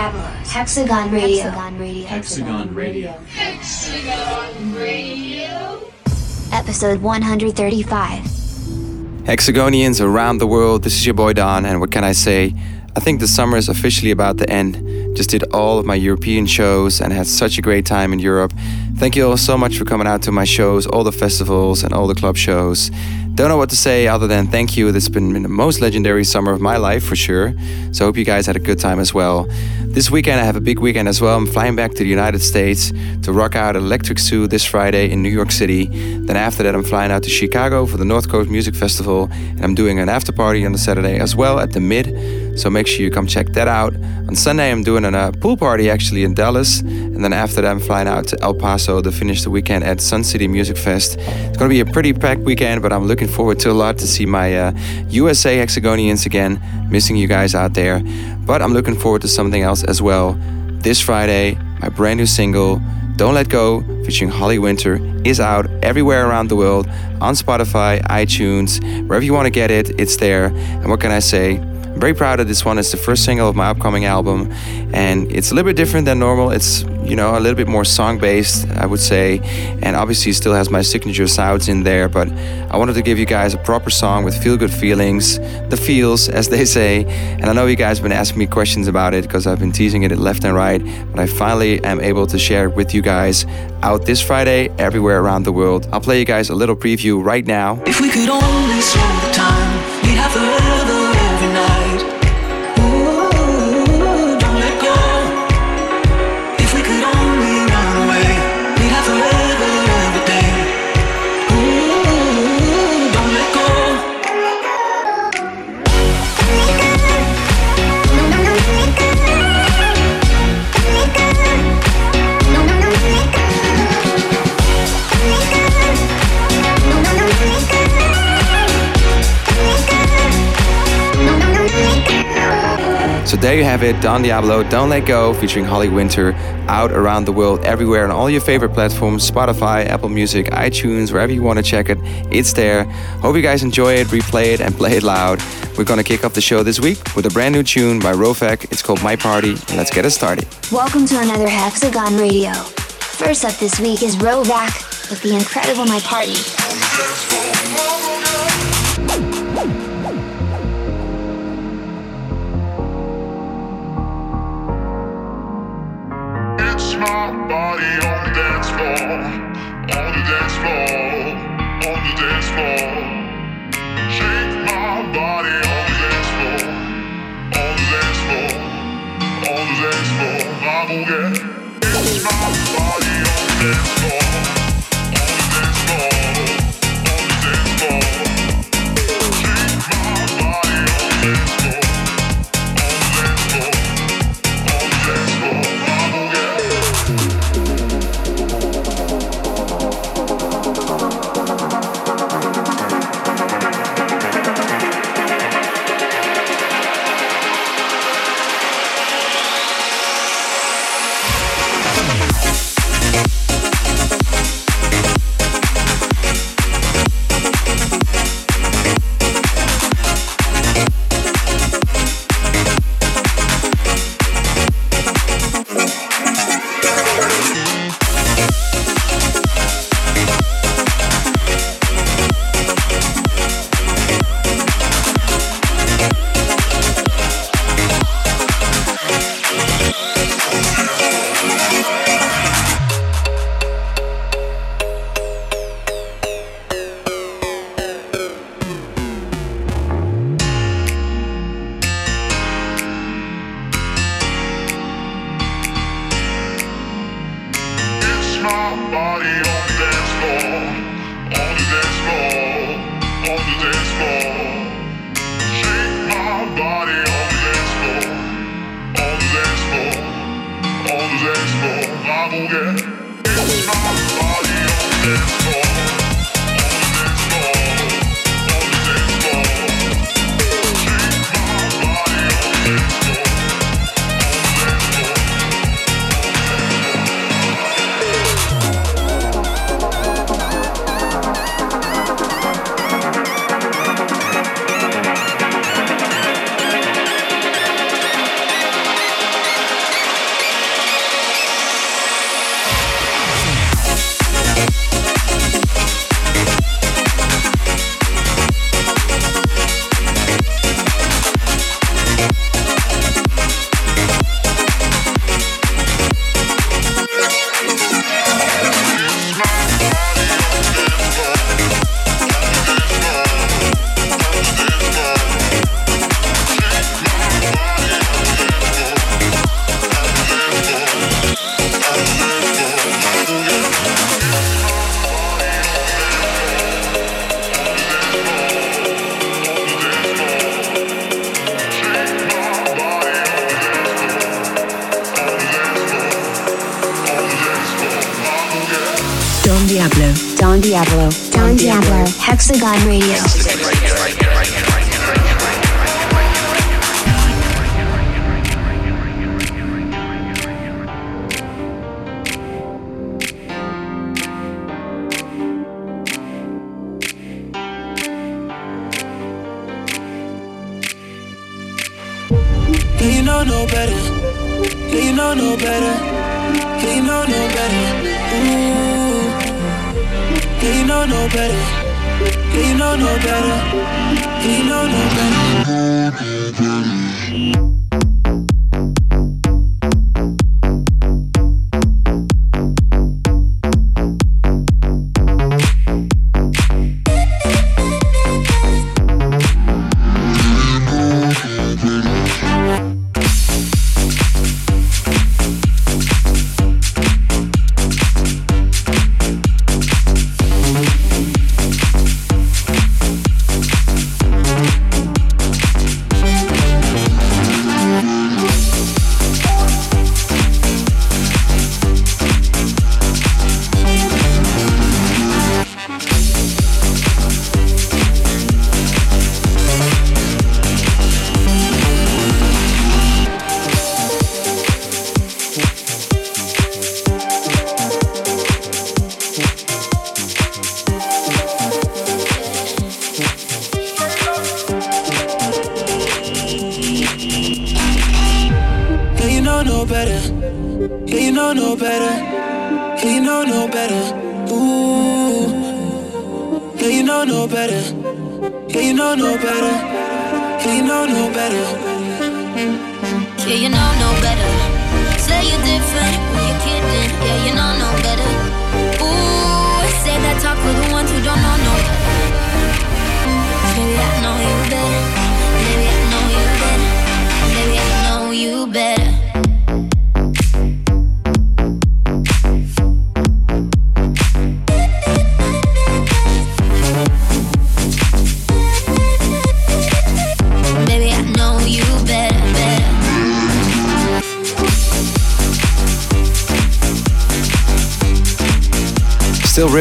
Don Diablo's Hexagon Radio. Hexagon Radio. Hexagon Radio. Episode 135. Hexagonians around the world, this is your boy Don, and what can I say? I think the summer is officially about to end. Just did all of my European shows and had such a great time in Europe. Thank you all so much for coming out to my shows, all the festivals and all the club shows. Don't know what to say other than thank you. This has been the most legendary summer of my life for sure. So I hope you guys had a good time as well. This weekend I have a big weekend as well. I'm flying back to the United States to rock out Electric Zoo this Friday in New York City. Then after that I'm flying out to Chicago for the North Coast Music Festival and I'm doing an after party on the Saturday as well at the Mid. So make sure you come check that out. On Sunday I'm doing a pool party actually in Dallas and then after that I'm flying out to El Paso to finish the weekend at Sun City Music Fest. It's going to be a pretty packed weekend but I'm looking forward to a lot to see my uh, USA Hexagonians again. Missing you guys out there. But I'm looking forward to something else as well. This Friday, my brand new single, Don't Let Go, featuring Holly Winter, is out everywhere around the world on Spotify, iTunes, wherever you want to get it, it's there. And what can I say? I'm very proud of this one. It's the first single of my upcoming album, and it's a little bit different than normal. It's you know a little bit more song based, I would say, and obviously still has my signature sounds in there. But I wanted to give you guys a proper song with feel good feelings, the feels, as they say. And I know you guys have been asking me questions about it because I've been teasing it left and right, but I finally am able to share it with you guys out this Friday everywhere around the world. I'll play you guys a little preview right now. If we could only slow the time, we'd have there you have it, Don Diablo, Don't Let Go, featuring Holly Winter, out around the world, everywhere on all your favorite platforms Spotify, Apple Music, iTunes, wherever you want to check it, it's there. Hope you guys enjoy it, replay it, and play it loud. We're gonna kick off the show this week with a brand new tune by Rovek. It's called My Party, and let's get it started. Welcome to another Hexagon Radio. First up this week is Rovac with the incredible My Party. My body on the dance floor, on the dance floor, on the dance floor. Shake my body on the dance floor, on the dance floor, on the dance floor. I go get. It's my body on the dance floor,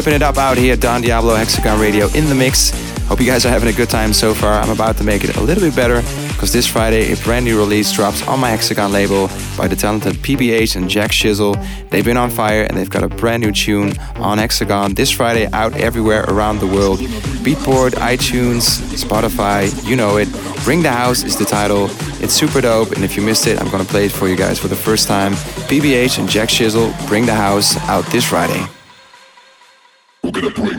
Still ripping it up out here, Don Diablo Hexagon Radio in the mix. Hope you guys are having a good time so far. I'm about to make it a little bit better because this Friday a brand new release drops on my Hexagon label by the talented PBH and Jack Shizzle. They've been on fire and they've got a brand new tune on Hexagon this Friday out everywhere around the world. Beatport, iTunes, Spotify, you know it. Bring the House is the title. It's super dope, and if you missed it, I'm gonna play it for you guys for the first time. PBH and Jack Shizzle, Bring the House out this Friday. Gonna bring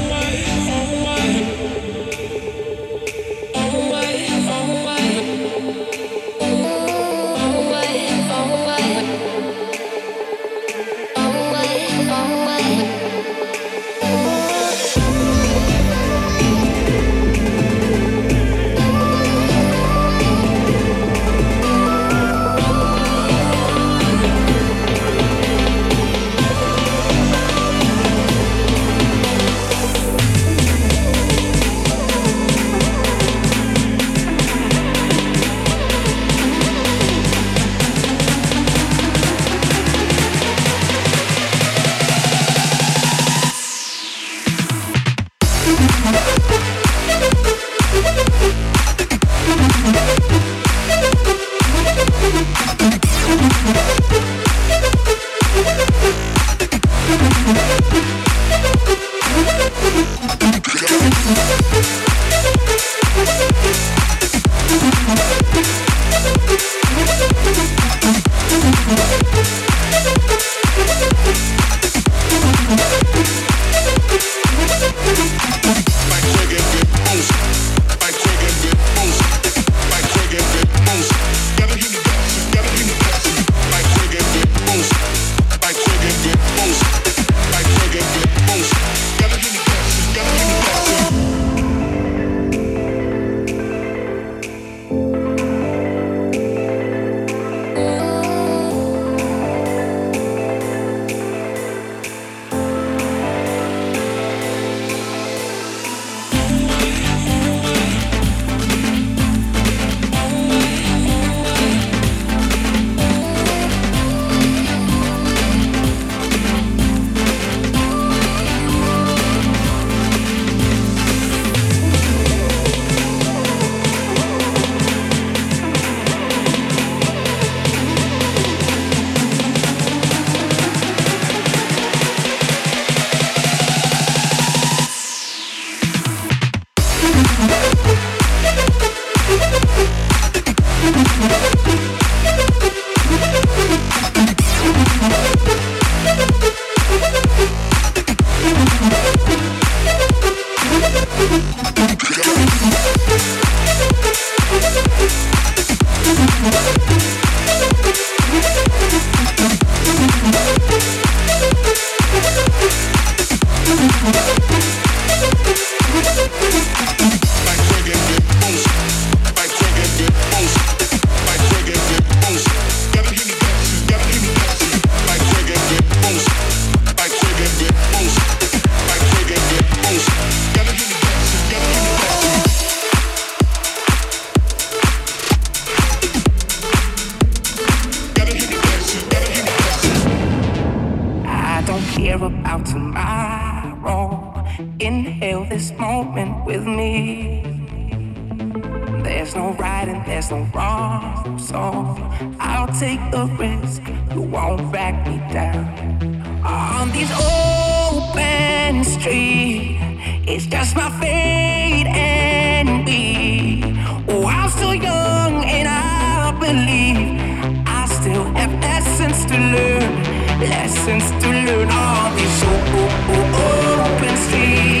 moment with me. There's no right and there's no wrong, so I'll take the risk. You won't back me down. On these open streets, it's just my fate and me. Oh, I'm still young and I believe I still have lessons to learn, lessons to learn on these open streets.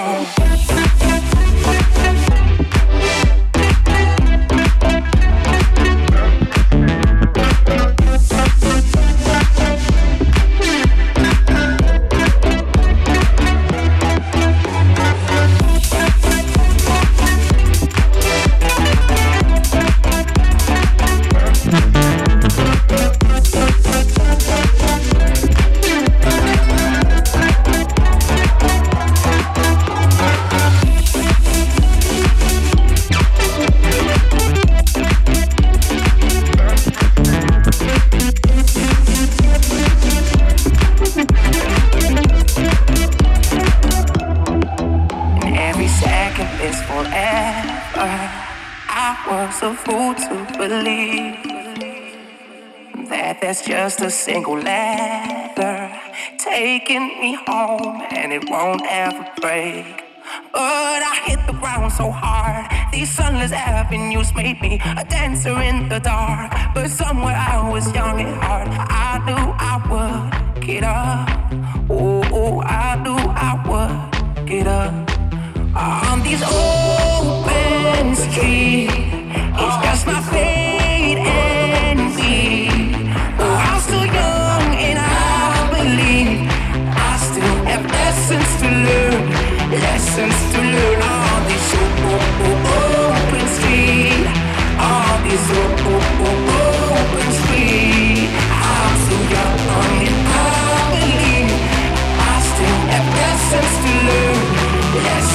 a fool to believe that there's just a single ladder taking me home and it won't ever break. But I hit the ground so hard. These sunless avenues made me a dancer in the dark. But somewhere I was young at heart. I knew I would get up. Oh I knew I would get up. On these open streets, it's just my fate and me. Oh, I'm still young and I believe I still have lessons to learn lessons to learn on this open street. On this open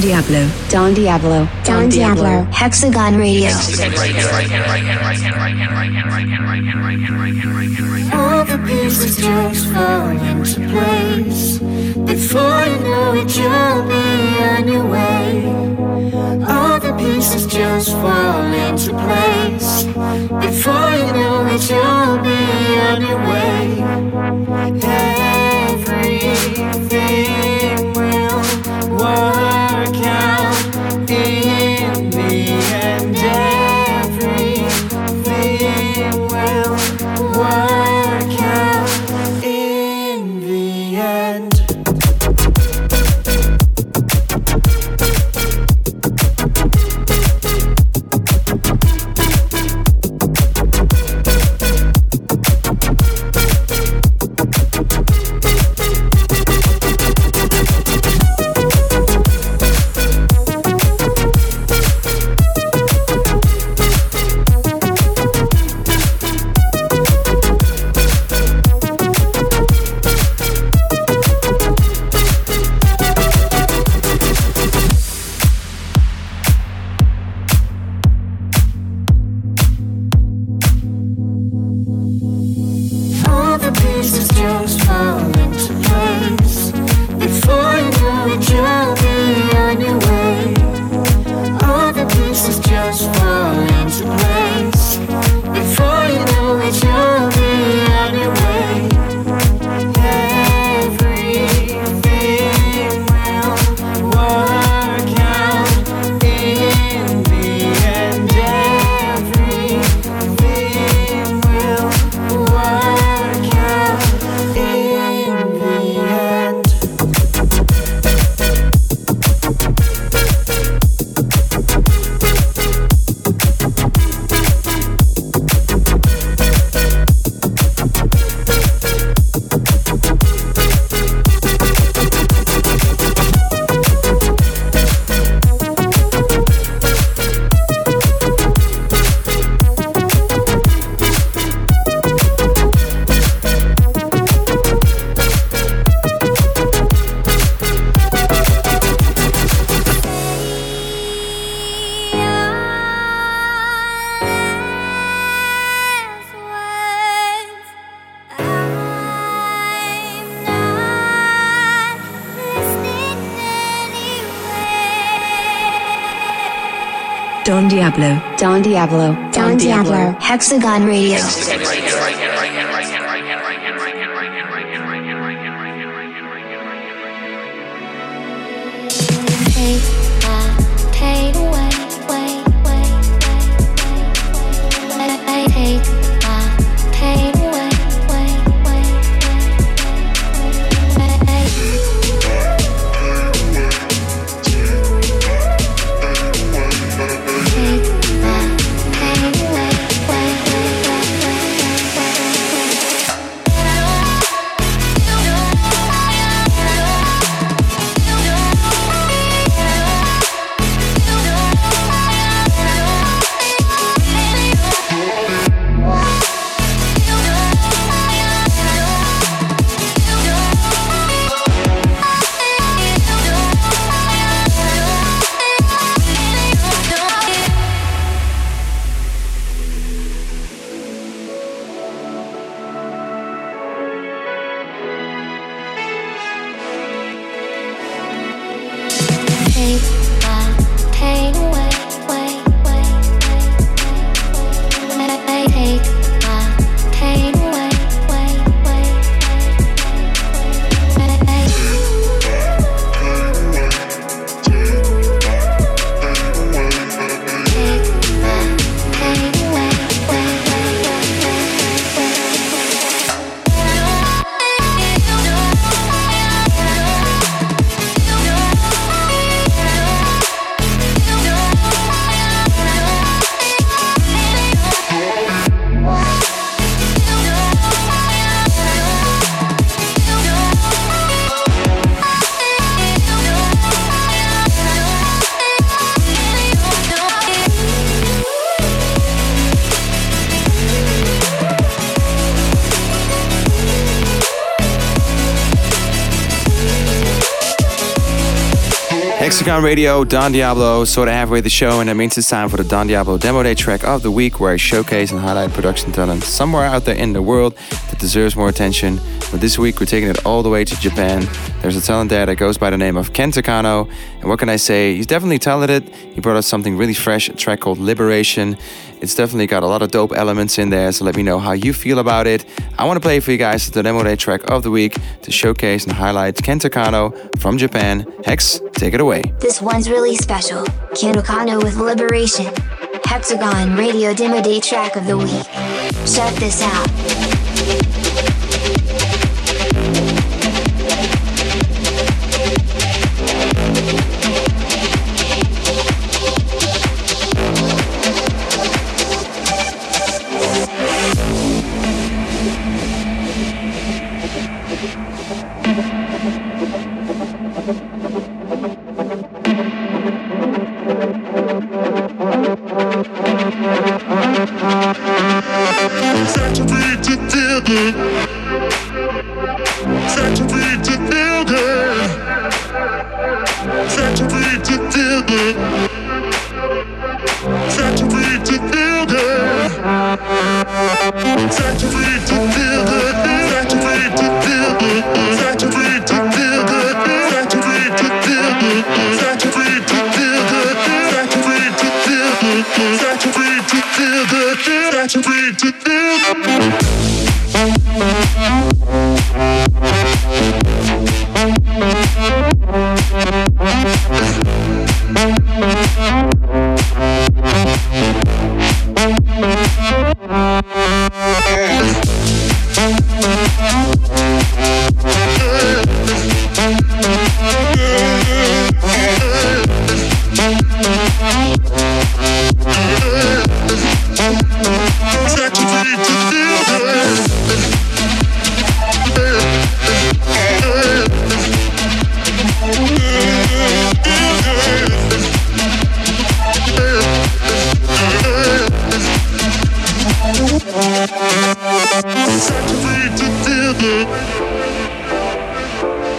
Diablo. Don Diablo. Don Diablo. Hexagon Radio. All the pieces just fall into place. Before you know it, you'll be on your way. All the pieces just fall into place. Before you know it, you'll be on your way. Everything Diablo. Don Diablo. Hexagon Radio. Take Hexagon Radio, Don Diablo, sort of halfway the show, and that means it's time for the Don Diablo Demo Day track of the week, where I showcase and highlight production talent somewhere out there in the world that deserves more attention. But this week we're taking it all the way to Japan. There's a talent there that goes by the name of Ken Takano, and what can I say? He's definitely talented. He brought us something really fresh, a track called Liberation. It's definitely got a lot of dope elements in there, so let me know how you feel about it. I want to play for you guys the Demo Day track of the week to showcase and highlight Ken Takano from Japan. Hex, take it away. This one's really special. Ken Takano with Liberation. Hexagon Radio Demo Day track of the week. Check this out.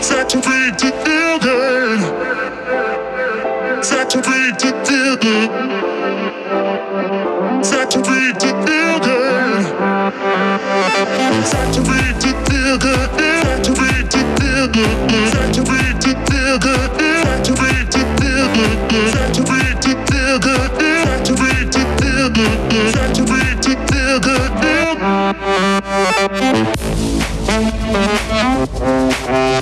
Such a way to feel good. Such a way to feel good. Such a way to feel good. Such a way to feel good. Such a way to feel good. Such a way to feel good. Such a way to feel good. Such a way to feel good. Such a way to feel good. Such a way to feel good. Thank you.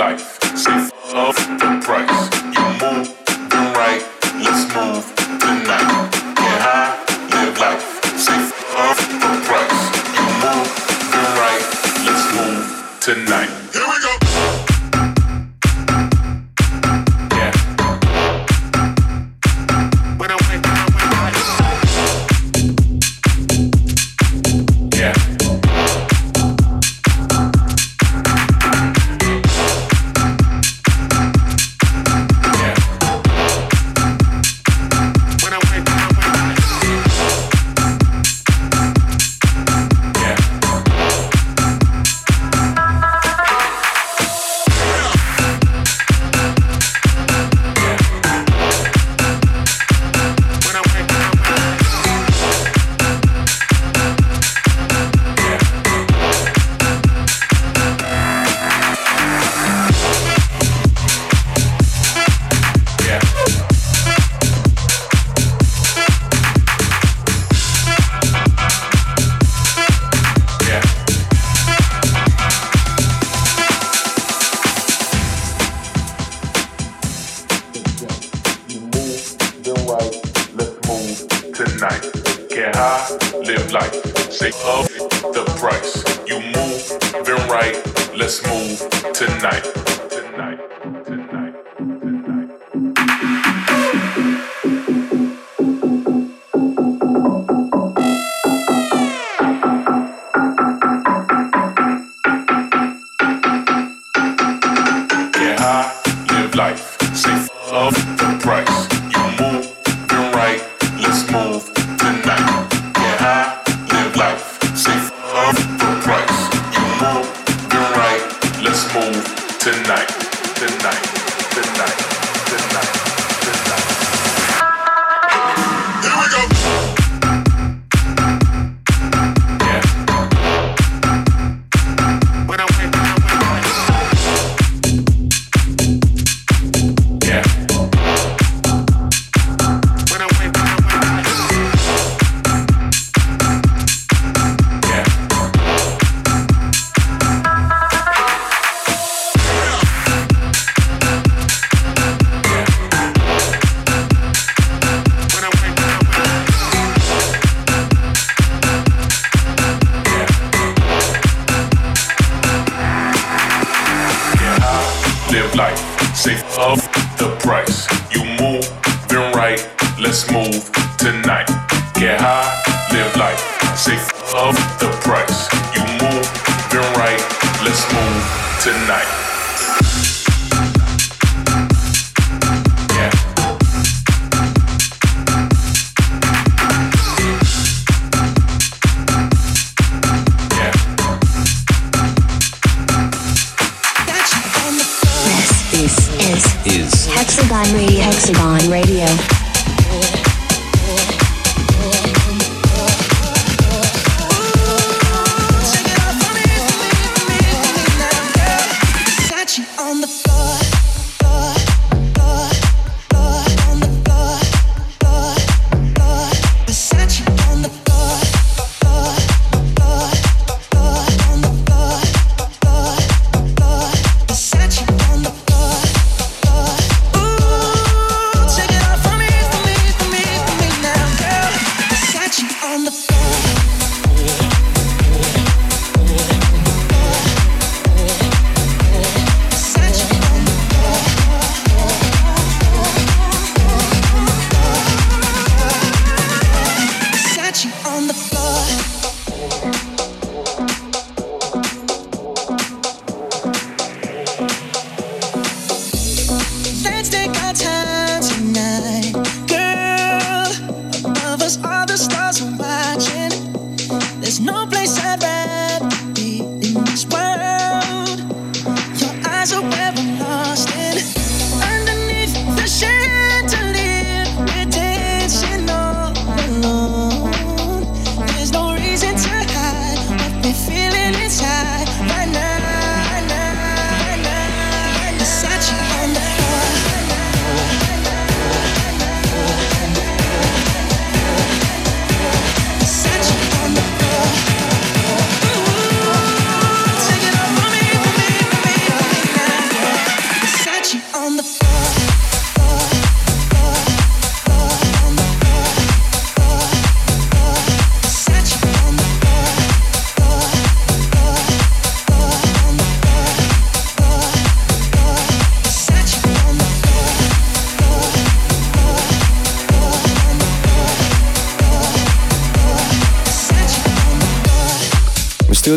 life. Save up the price. You move, do right. Let's move tonight. Get high, live life. Save up the price. You move, do right. Let's move tonight.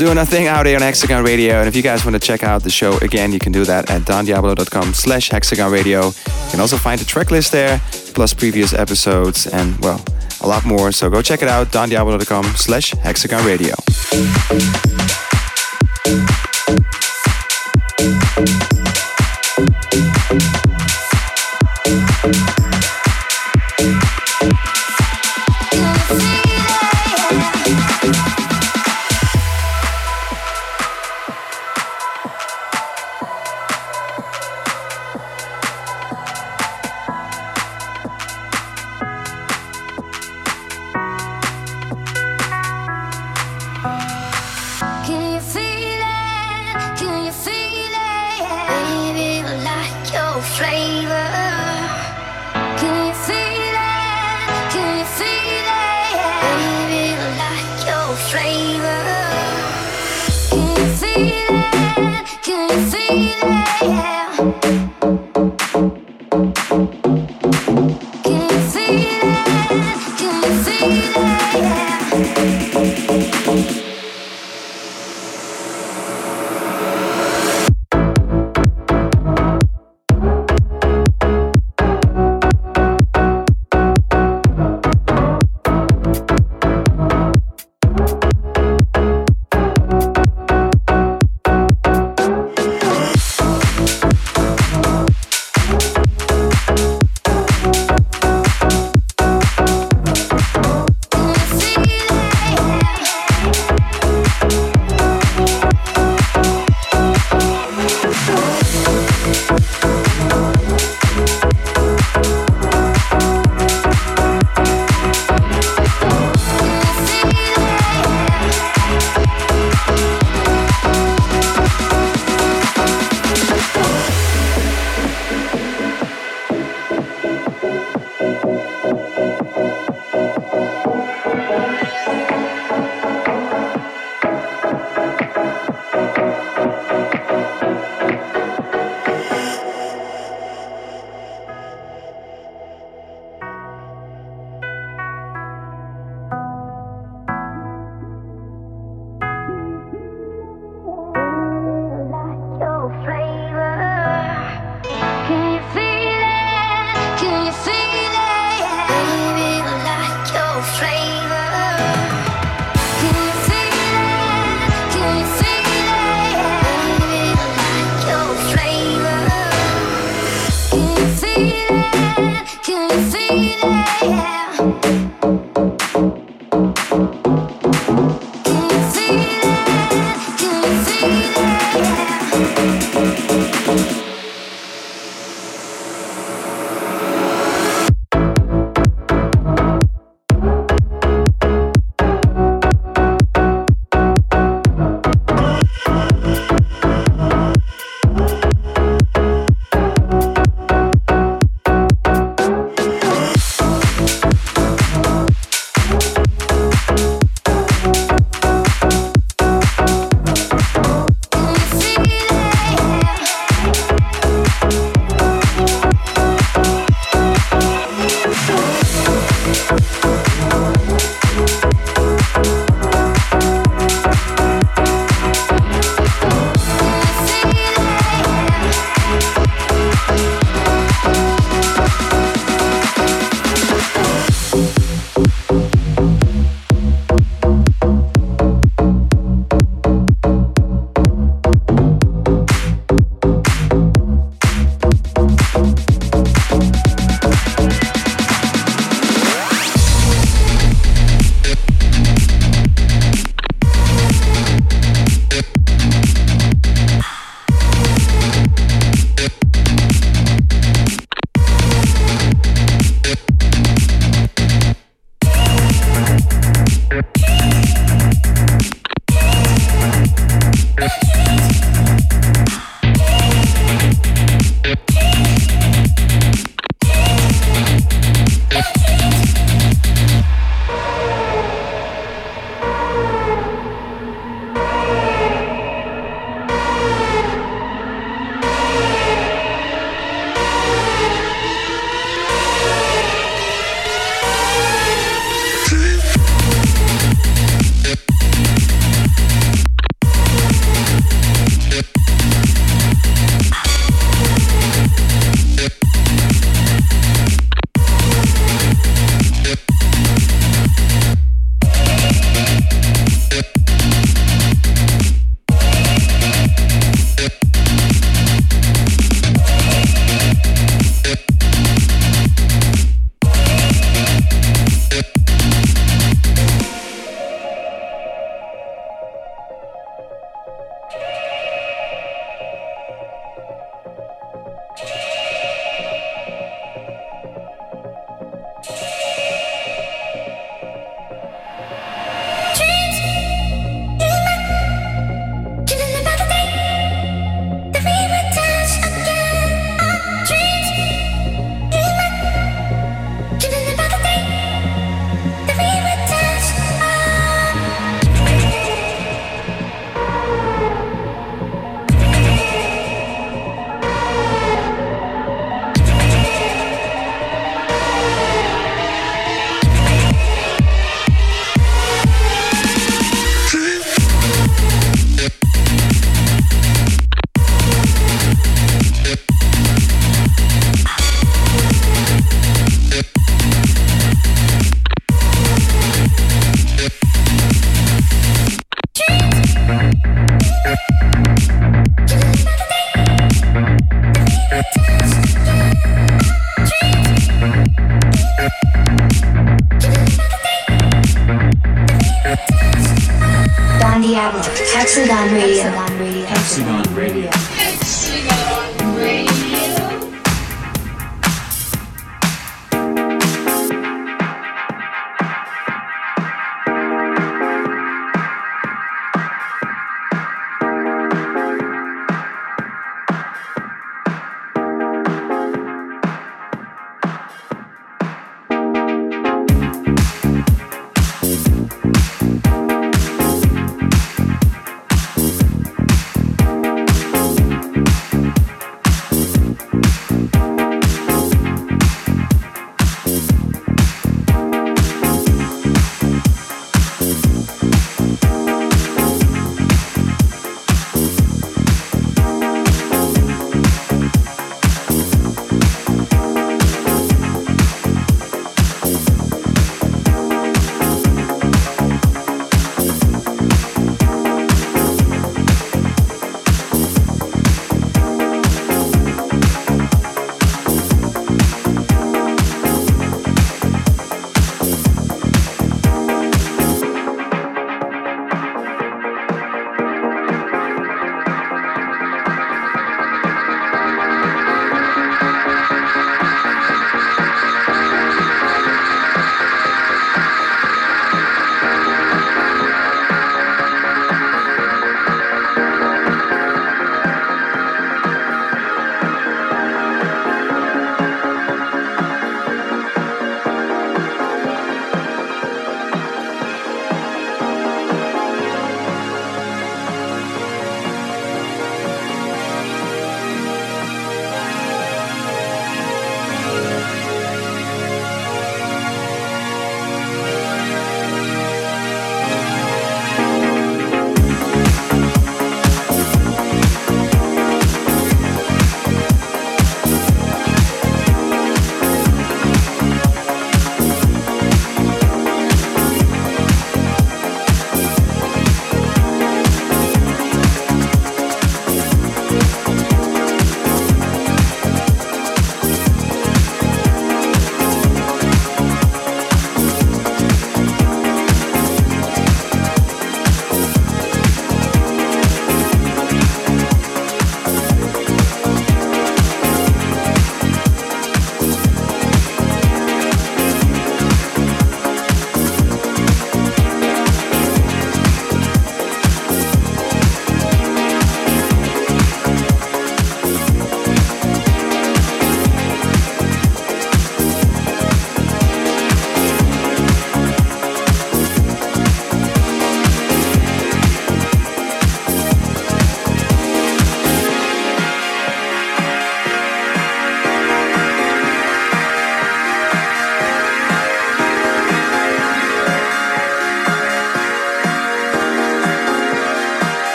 Doing a thing out here on Hexagon Radio. And if you guys want to check out the show again, you can do that at dondiablo.com slash hexagon radio. You can also find the track list there, plus previous episodes and, well, a lot more. So go check it out, dondiablo.com slash hexagon radio.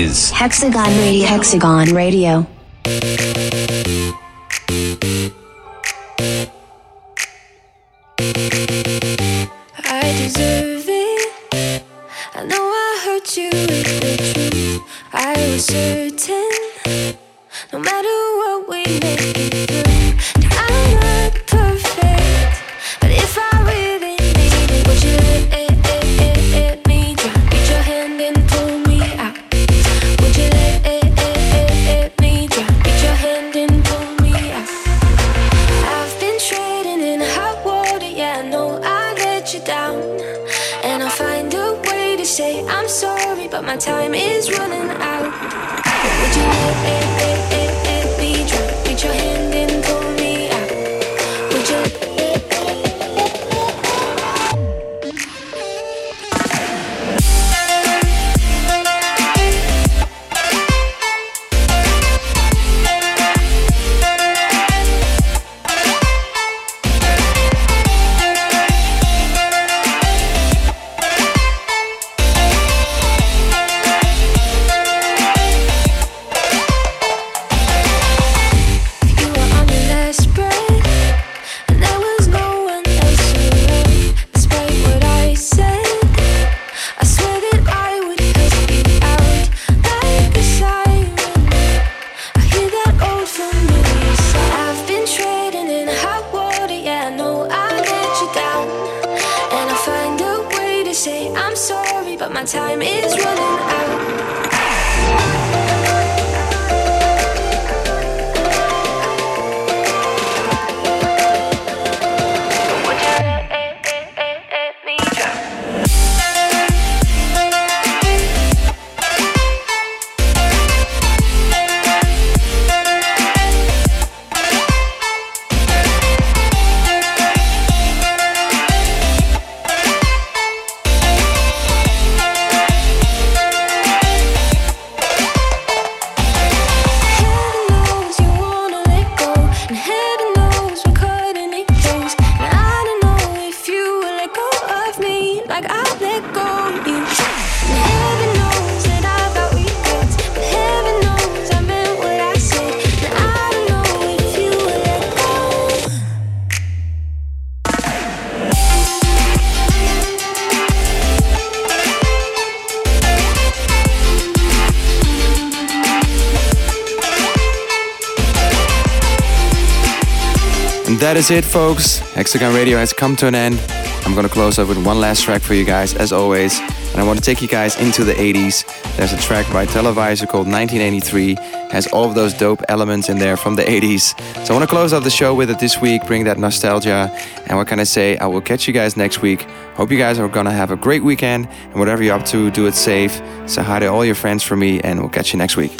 is Hexagon Radio. Hexagon Radio. And I'll find a way to say I'm sorry, but my time is running out. Would you let it, it, it, it be true? Put your hand that is it, folks. Hexagon Radio has come to an end. I'm gonna close up with one last track for you guys, as always. And I want to take you guys into the 80s. There's a track by Televisor called 1983. Has all of those dope elements in there from the 80s. So I want to close out the show with it this week, bring that nostalgia. And what can I say? I will catch you guys next week. Hope you guys are gonna have a great weekend. And whatever you're up to, do it safe. Say hi to all your friends for me, and we'll catch you next week.